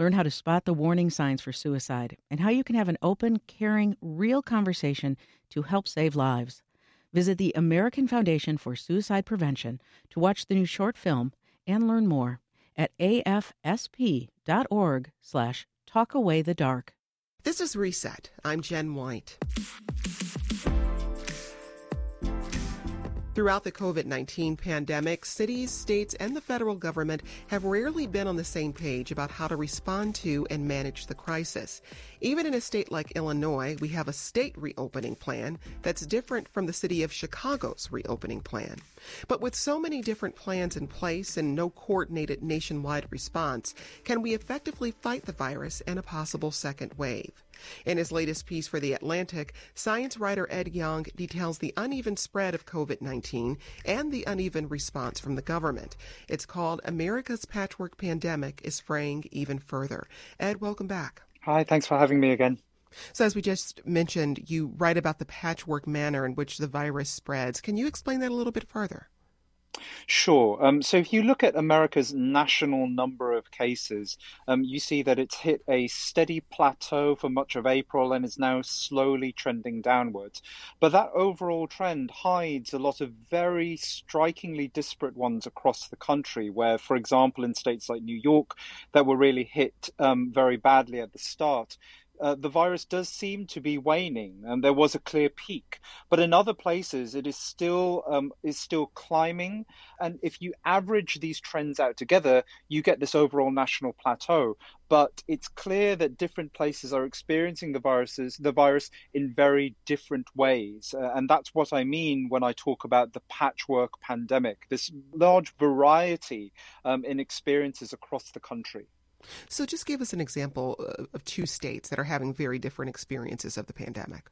Learn how to spot the warning signs for suicide and how you can have an open, caring, real conversation to help save lives. Visit the American Foundation for Suicide Prevention to watch the new short film and learn more at afsp.org slash talkawaythedark. This is Reset. I'm Jen White. Throughout the COVID 19 pandemic, cities, states, and the federal government have rarely been on the same page about how to respond to and manage the crisis. Even in a state like Illinois, we have a state reopening plan that's different from the city of Chicago's reopening plan. But with so many different plans in place and no coordinated nationwide response, can we effectively fight the virus and a possible second wave? In his latest piece for The Atlantic, science writer Ed Yong details the uneven spread of COVID 19 and the uneven response from the government. It's called America's Patchwork Pandemic is Fraying Even Further. Ed, welcome back. Hi, thanks for having me again. So, as we just mentioned, you write about the patchwork manner in which the virus spreads. Can you explain that a little bit further? Sure. Um, so if you look at America's national number of cases, um, you see that it's hit a steady plateau for much of April and is now slowly trending downwards. But that overall trend hides a lot of very strikingly disparate ones across the country, where, for example, in states like New York, that were really hit um, very badly at the start, uh, the virus does seem to be waning, and there was a clear peak. But in other places, it is still um, is still climbing. And if you average these trends out together, you get this overall national plateau. But it's clear that different places are experiencing the viruses, the virus in very different ways, uh, and that's what I mean when I talk about the patchwork pandemic. This large variety um, in experiences across the country. So, just give us an example uh, of two states that are having very different experiences of the pandemic.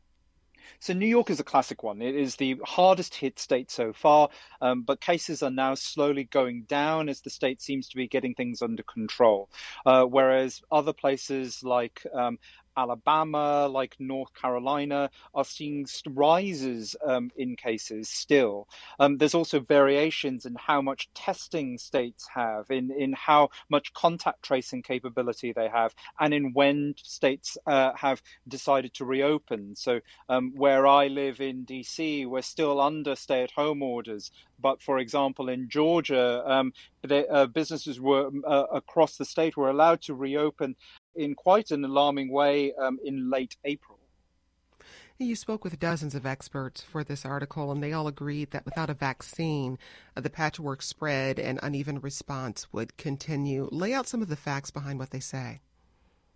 So New York is a classic one. It is the hardest hit state so far, um, but cases are now slowly going down as the state seems to be getting things under control. Uh, whereas other places like um, Alabama, like North Carolina, are seeing rises um, in cases still. Um, there's also variations in how much testing states have, in, in how much contact tracing capability they have, and in when states uh, have decided to reopen. So, um, where I live in DC, we're still under stay at home orders. But for example, in Georgia, um, the, uh, businesses were uh, across the state were allowed to reopen in quite an alarming way um, in late April. You spoke with dozens of experts for this article, and they all agreed that without a vaccine, uh, the patchwork spread and uneven response would continue. Lay out some of the facts behind what they say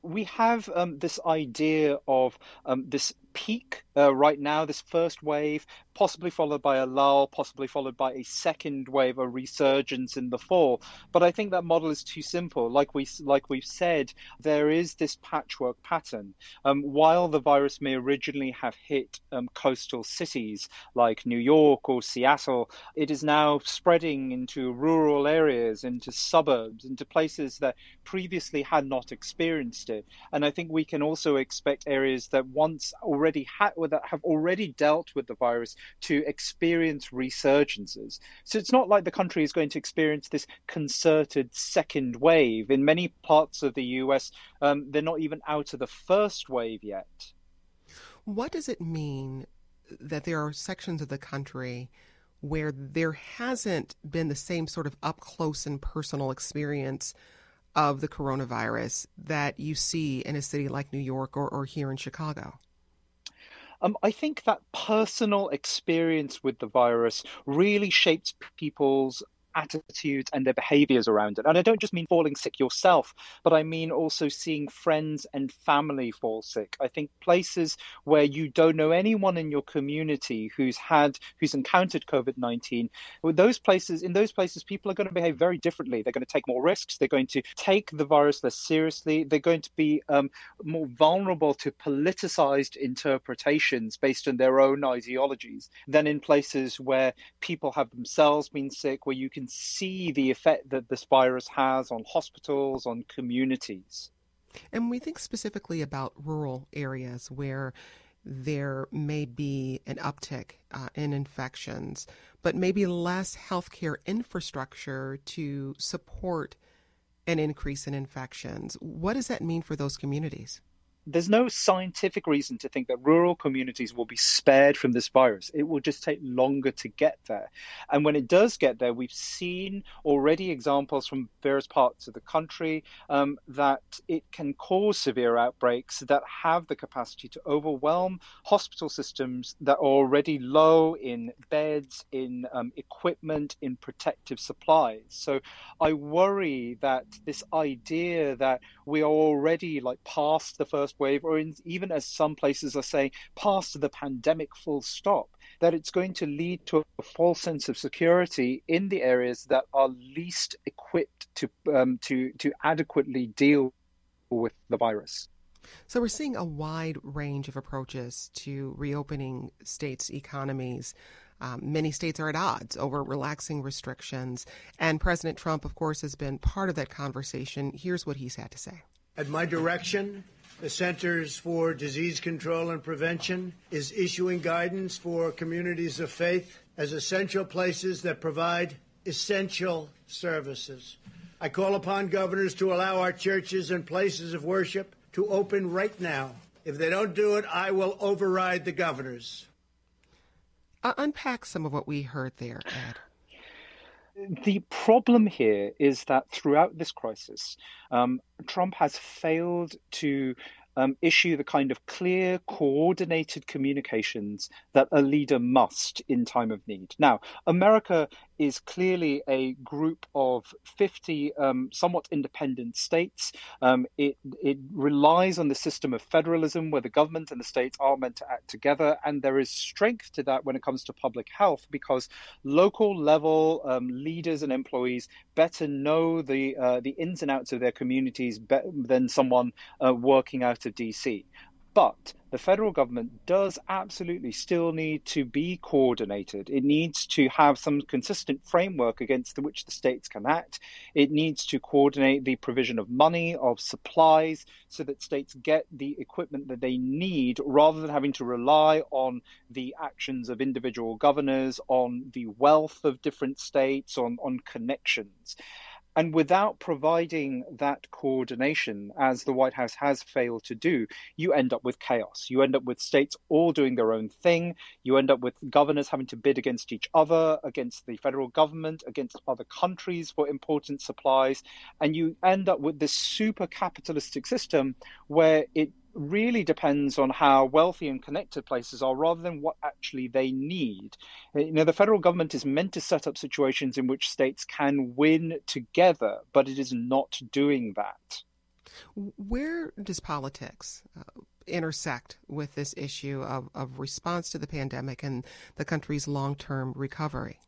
we have um, this idea of um, this peak uh, right now, this first wave, possibly followed by a lull, possibly followed by a second wave, a resurgence in the fall. But I think that model is too simple. Like we like we've said, there is this patchwork pattern. Um, while the virus may originally have hit um, coastal cities like New York or Seattle, it is now spreading into rural areas, into suburbs, into places that previously had not experienced it. And I think we can also expect areas that once already had that have already dealt with the virus to experience resurgences. So it's not like the country is going to experience this concerted second wave. In many parts of the US, um, they're not even out of the first wave yet. What does it mean that there are sections of the country where there hasn't been the same sort of up close and personal experience of the coronavirus that you see in a city like New York or, or here in Chicago? Um, I think that personal experience with the virus really shapes people's attitudes and their behaviors around it. And I don't just mean falling sick yourself, but I mean also seeing friends and family fall sick. I think places where you don't know anyone in your community who's had, who's encountered COVID 19, those places, in those places, people are going to behave very differently. They're going to take more risks. They're going to take the virus less seriously. They're going to be um, more vulnerable to politicized interpretations based on their own ideologies than in places where people have themselves been sick, where you can see the effect that this virus has on hospitals, on communities. And we think specifically about rural areas where there may be an uptick uh, in infections, but maybe less healthcare infrastructure to support an increase in infections. What does that mean for those communities? There's no scientific reason to think that rural communities will be spared from this virus. It will just take longer to get there. And when it does get there, we've seen already examples from various parts of the country um, that it can cause severe outbreaks that have the capacity to overwhelm hospital systems that are already low in beds, in um, equipment, in protective supplies. So I worry that this idea that we are already like past the first first wave, or in, even as some places are saying, past the pandemic full stop, that it's going to lead to a false sense of security in the areas that are least equipped to um, to to adequately deal with the virus. So we're seeing a wide range of approaches to reopening states' economies. Um, many states are at odds over relaxing restrictions, and President Trump, of course, has been part of that conversation. Here's what he's had to say. At my direction, the Centers for Disease Control and Prevention is issuing guidance for communities of faith as essential places that provide essential services. I call upon governors to allow our churches and places of worship to open right now. If they don't do it, I will override the governors. Uh, unpack some of what we heard there, Ed. The problem here is that throughout this crisis, um, Trump has failed to um, issue the kind of clear, coordinated communications that a leader must in time of need. Now, America is clearly a group of 50 um, somewhat independent states. Um, it, it relies on the system of federalism where the government and the states are meant to act together. And there is strength to that when it comes to public health because local level um, leaders and employees better know the, uh, the ins and outs of their communities than someone uh, working out of DC. But the federal government does absolutely still need to be coordinated. It needs to have some consistent framework against which the states can act. It needs to coordinate the provision of money, of supplies, so that states get the equipment that they need rather than having to rely on the actions of individual governors, on the wealth of different states, on, on connections. And without providing that coordination, as the White House has failed to do, you end up with chaos. You end up with states all doing their own thing. You end up with governors having to bid against each other, against the federal government, against other countries for important supplies. And you end up with this super capitalistic system where it really depends on how wealthy and connected places are rather than what actually they need. You know, the federal government is meant to set up situations in which states can win together, but it is not doing that. Where does politics uh, intersect with this issue of, of response to the pandemic and the country's long term recovery?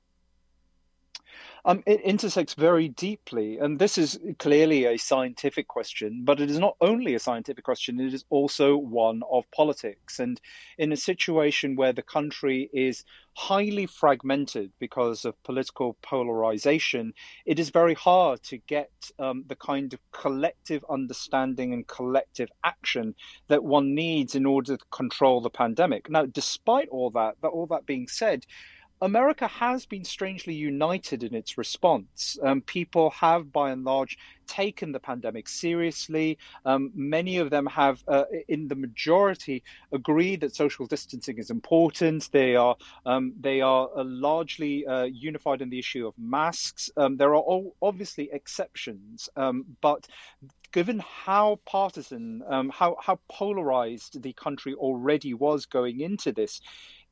Um, it intersects very deeply, and this is clearly a scientific question, but it is not only a scientific question, it is also one of politics. And in a situation where the country is highly fragmented because of political polarization, it is very hard to get um, the kind of collective understanding and collective action that one needs in order to control the pandemic. Now, despite all that, that all that being said, America has been strangely united in its response. Um, people have, by and large, taken the pandemic seriously. Um, many of them have, uh, in the majority, agreed that social distancing is important. They are um, they are uh, largely uh, unified in the issue of masks. Um, there are obviously exceptions, um, but given how partisan, um, how how polarized the country already was going into this,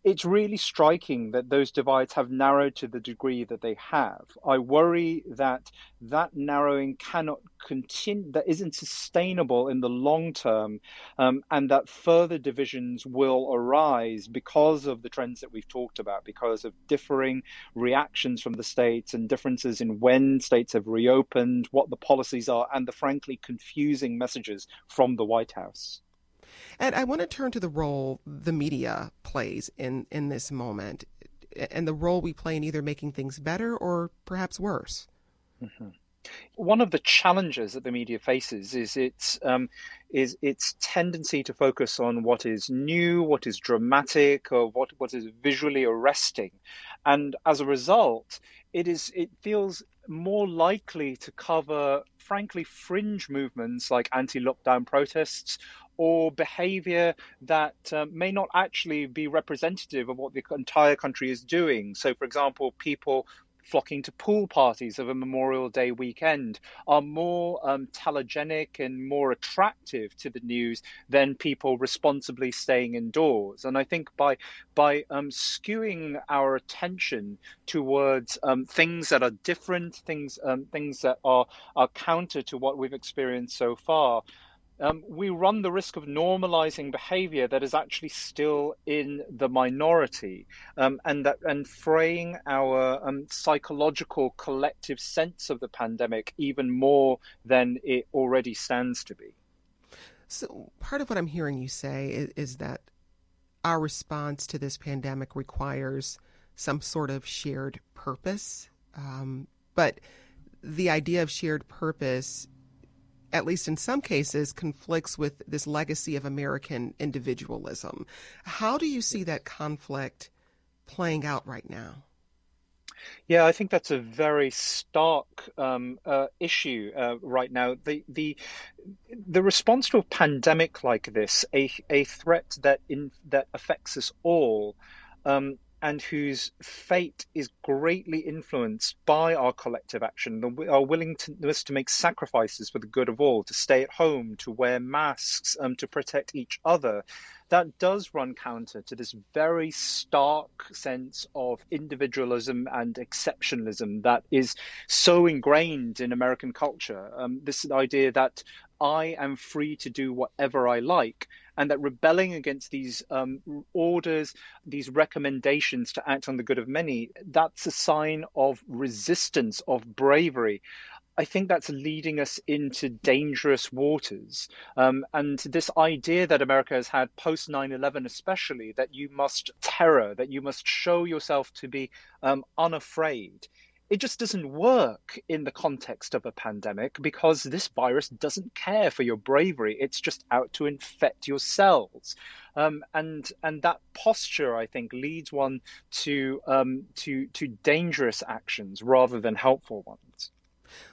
it's really striking that those divides have narrowed to the degree that they have. I worry that that narrowing cannot continue, that isn't sustainable in the long term, um, and that further divisions will arise because of the trends that we've talked about, because of differing reactions from the states and differences in when states have reopened, what the policies are, and the frankly confusing messages from the White House. And I want to turn to the role the media plays in, in this moment and the role we play in either making things better or perhaps worse. Mm-hmm. One of the challenges that the media faces is its um, is its tendency to focus on what is new, what is dramatic, or what, what is visually arresting, and as a result, it is it feels more likely to cover, frankly, fringe movements like anti-lockdown protests or behavior that uh, may not actually be representative of what the entire country is doing. So, for example, people flocking to pool parties of a Memorial Day weekend are more um, telegenic and more attractive to the news than people responsibly staying indoors. And I think by by um, skewing our attention towards um, things that are different, things um, things that are are counter to what we've experienced so far um, we run the risk of normalizing behavior that is actually still in the minority, um, and that and fraying our um, psychological collective sense of the pandemic even more than it already stands to be. So, part of what I'm hearing you say is, is that our response to this pandemic requires some sort of shared purpose, um, but the idea of shared purpose at least in some cases, conflicts with this legacy of American individualism. How do you see that conflict playing out right now? Yeah, I think that's a very stark um, uh, issue uh, right now. The the the response to a pandemic like this, a a threat that in that affects us all, um, and whose fate is greatly influenced by our collective action, our willingness to make sacrifices for the good of all, to stay at home, to wear masks, um, to protect each other, that does run counter to this very stark sense of individualism and exceptionalism that is so ingrained in American culture. Um, this idea that I am free to do whatever I like and that rebelling against these um, orders, these recommendations to act on the good of many, that's a sign of resistance, of bravery. I think that's leading us into dangerous waters. Um, and this idea that America has had post 9 11, especially, that you must terror, that you must show yourself to be um, unafraid, it just doesn't work in the context of a pandemic because this virus doesn't care for your bravery. It's just out to infect your cells. Um, and and that posture, I think, leads one to um, to to dangerous actions rather than helpful ones.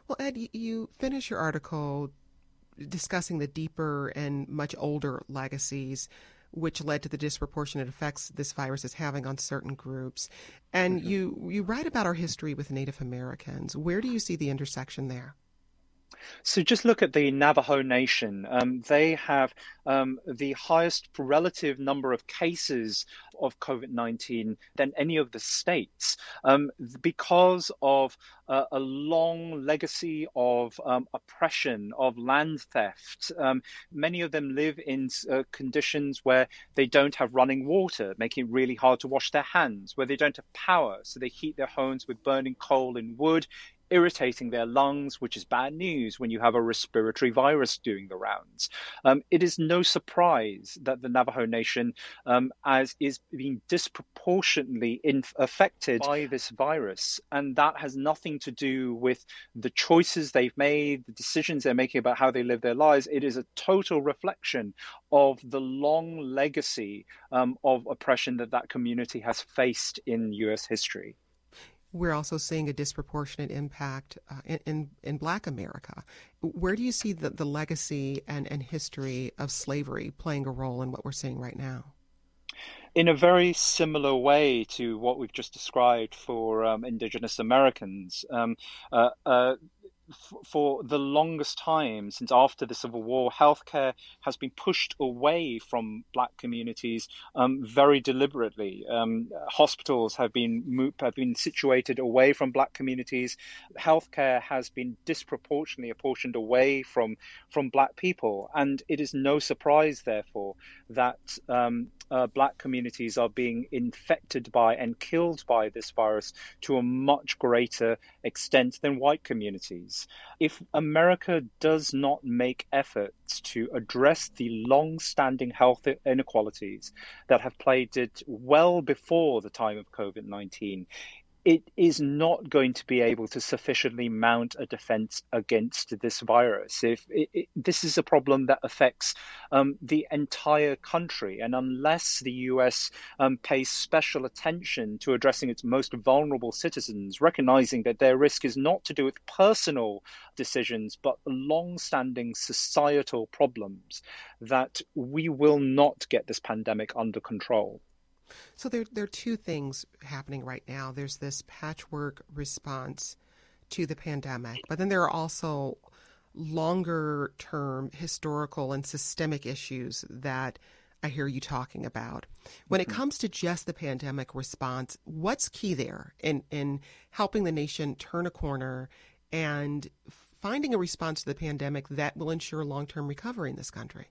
Well, Ed, you finish your article discussing the deeper and much older legacies which led to the disproportionate effects this virus is having on certain groups. And mm-hmm. you you write about our history with Native Americans. Where do you see the intersection there? So just look at the Navajo Nation. Um, they have um, the highest relative number of cases of COVID 19 than any of the states um, because of uh, a long legacy of um, oppression, of land theft. Um, many of them live in uh, conditions where they don't have running water, making it really hard to wash their hands, where they don't have power, so they heat their homes with burning coal and wood irritating their lungs, which is bad news when you have a respiratory virus doing the rounds. Um, it is no surprise that the Navajo Nation um, as is being disproportionately in, affected by this virus, and that has nothing to do with the choices they've made, the decisions they're making about how they live their lives. It is a total reflection of the long legacy um, of oppression that that community has faced in U.S. history we're also seeing a disproportionate impact uh, in, in, in Black America. Where do you see the, the legacy and, and history of slavery playing a role in what we're seeing right now? In a very similar way to what we've just described for um, Indigenous Americans, um, uh, uh, for the longest time since after the Civil War, healthcare has been pushed away from black communities um, very deliberately. Um, hospitals have been have been situated away from black communities. Healthcare has been disproportionately apportioned away from from black people, and it is no surprise, therefore, that um, uh, black communities are being infected by and killed by this virus to a much greater extent than white communities. If America does not make efforts to address the long standing health inequalities that have plagued it well before the time of COVID 19, it is not going to be able to sufficiently mount a defense against this virus. If it, it, this is a problem that affects um, the entire country, and unless the US um, pays special attention to addressing its most vulnerable citizens, recognizing that their risk is not to do with personal decisions but long-standing societal problems, that we will not get this pandemic under control. So there, there are two things happening right now. There's this patchwork response to the pandemic, but then there are also longer term historical and systemic issues that I hear you talking about. When mm-hmm. it comes to just the pandemic response, what's key there in, in helping the nation turn a corner and finding a response to the pandemic that will ensure long term recovery in this country?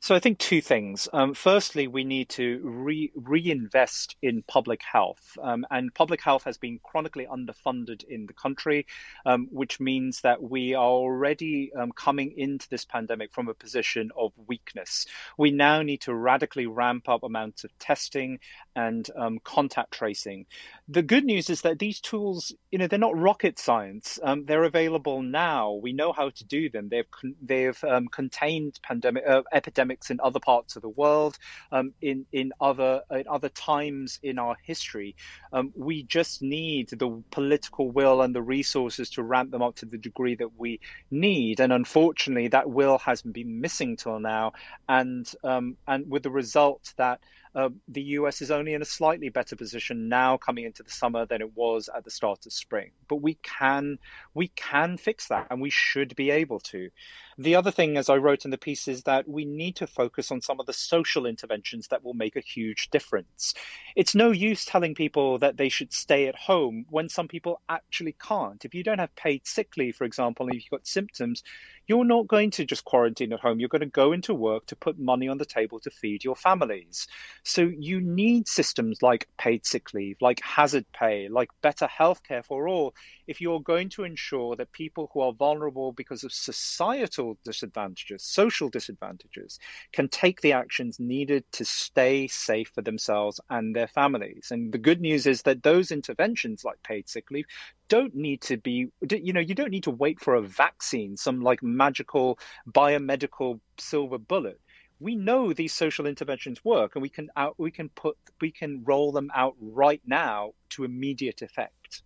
So I think two things. Um, firstly, we need to re- reinvest in public health, um, and public health has been chronically underfunded in the country, um, which means that we are already um, coming into this pandemic from a position of weakness. We now need to radically ramp up amounts of testing and um, contact tracing. The good news is that these tools, you know, they're not rocket science. Um, they're available now. We know how to do them. They've con- they've contained pandemic uh, epidemics in other parts of the world, um, in in other in other times in our history. Um, we just need the political will and the resources to ramp them up to the degree that we need. And unfortunately, that will has been missing till now, and um, and with the result that uh, the US is only in a slightly better position now coming into the summer than it was at the start of spring. But we can we can fix that, and we should be able to. The other thing, as I wrote in the piece, is that we need to focus on some of the social interventions that will make a huge difference. It's no use telling people that they should stay at home when some people actually can't. If you don't have paid sick leave, for example, and if you've got symptoms, you're not going to just quarantine at home. You're going to go into work to put money on the table to feed your families. So you need systems like paid sick leave, like hazard pay, like better healthcare for all, if you're going to ensure that people who are vulnerable because of societal disadvantages, social disadvantages, can take the actions needed to stay safe for themselves and their families. And the good news is that those interventions like paid sick leave don't need to be you know you don't need to wait for a vaccine some like magical biomedical silver bullet we know these social interventions work and we can out we can put we can roll them out right now to immediate effect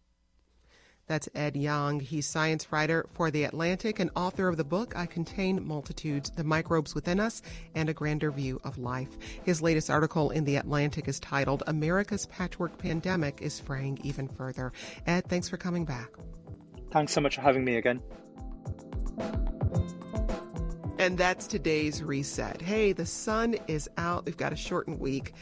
that's Ed Yong. He's science writer for The Atlantic and author of the book I Contain Multitudes The Microbes Within Us and a Grander View of Life. His latest article in The Atlantic is titled America's Patchwork Pandemic is Fraying Even Further. Ed, thanks for coming back. Thanks so much for having me again. And that's today's reset. Hey, the sun is out. We've got a shortened week.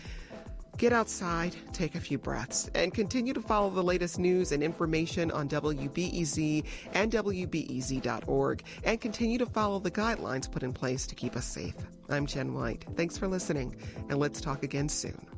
Get outside, take a few breaths, and continue to follow the latest news and information on WBEZ and WBEZ.org, and continue to follow the guidelines put in place to keep us safe. I'm Jen White. Thanks for listening, and let's talk again soon.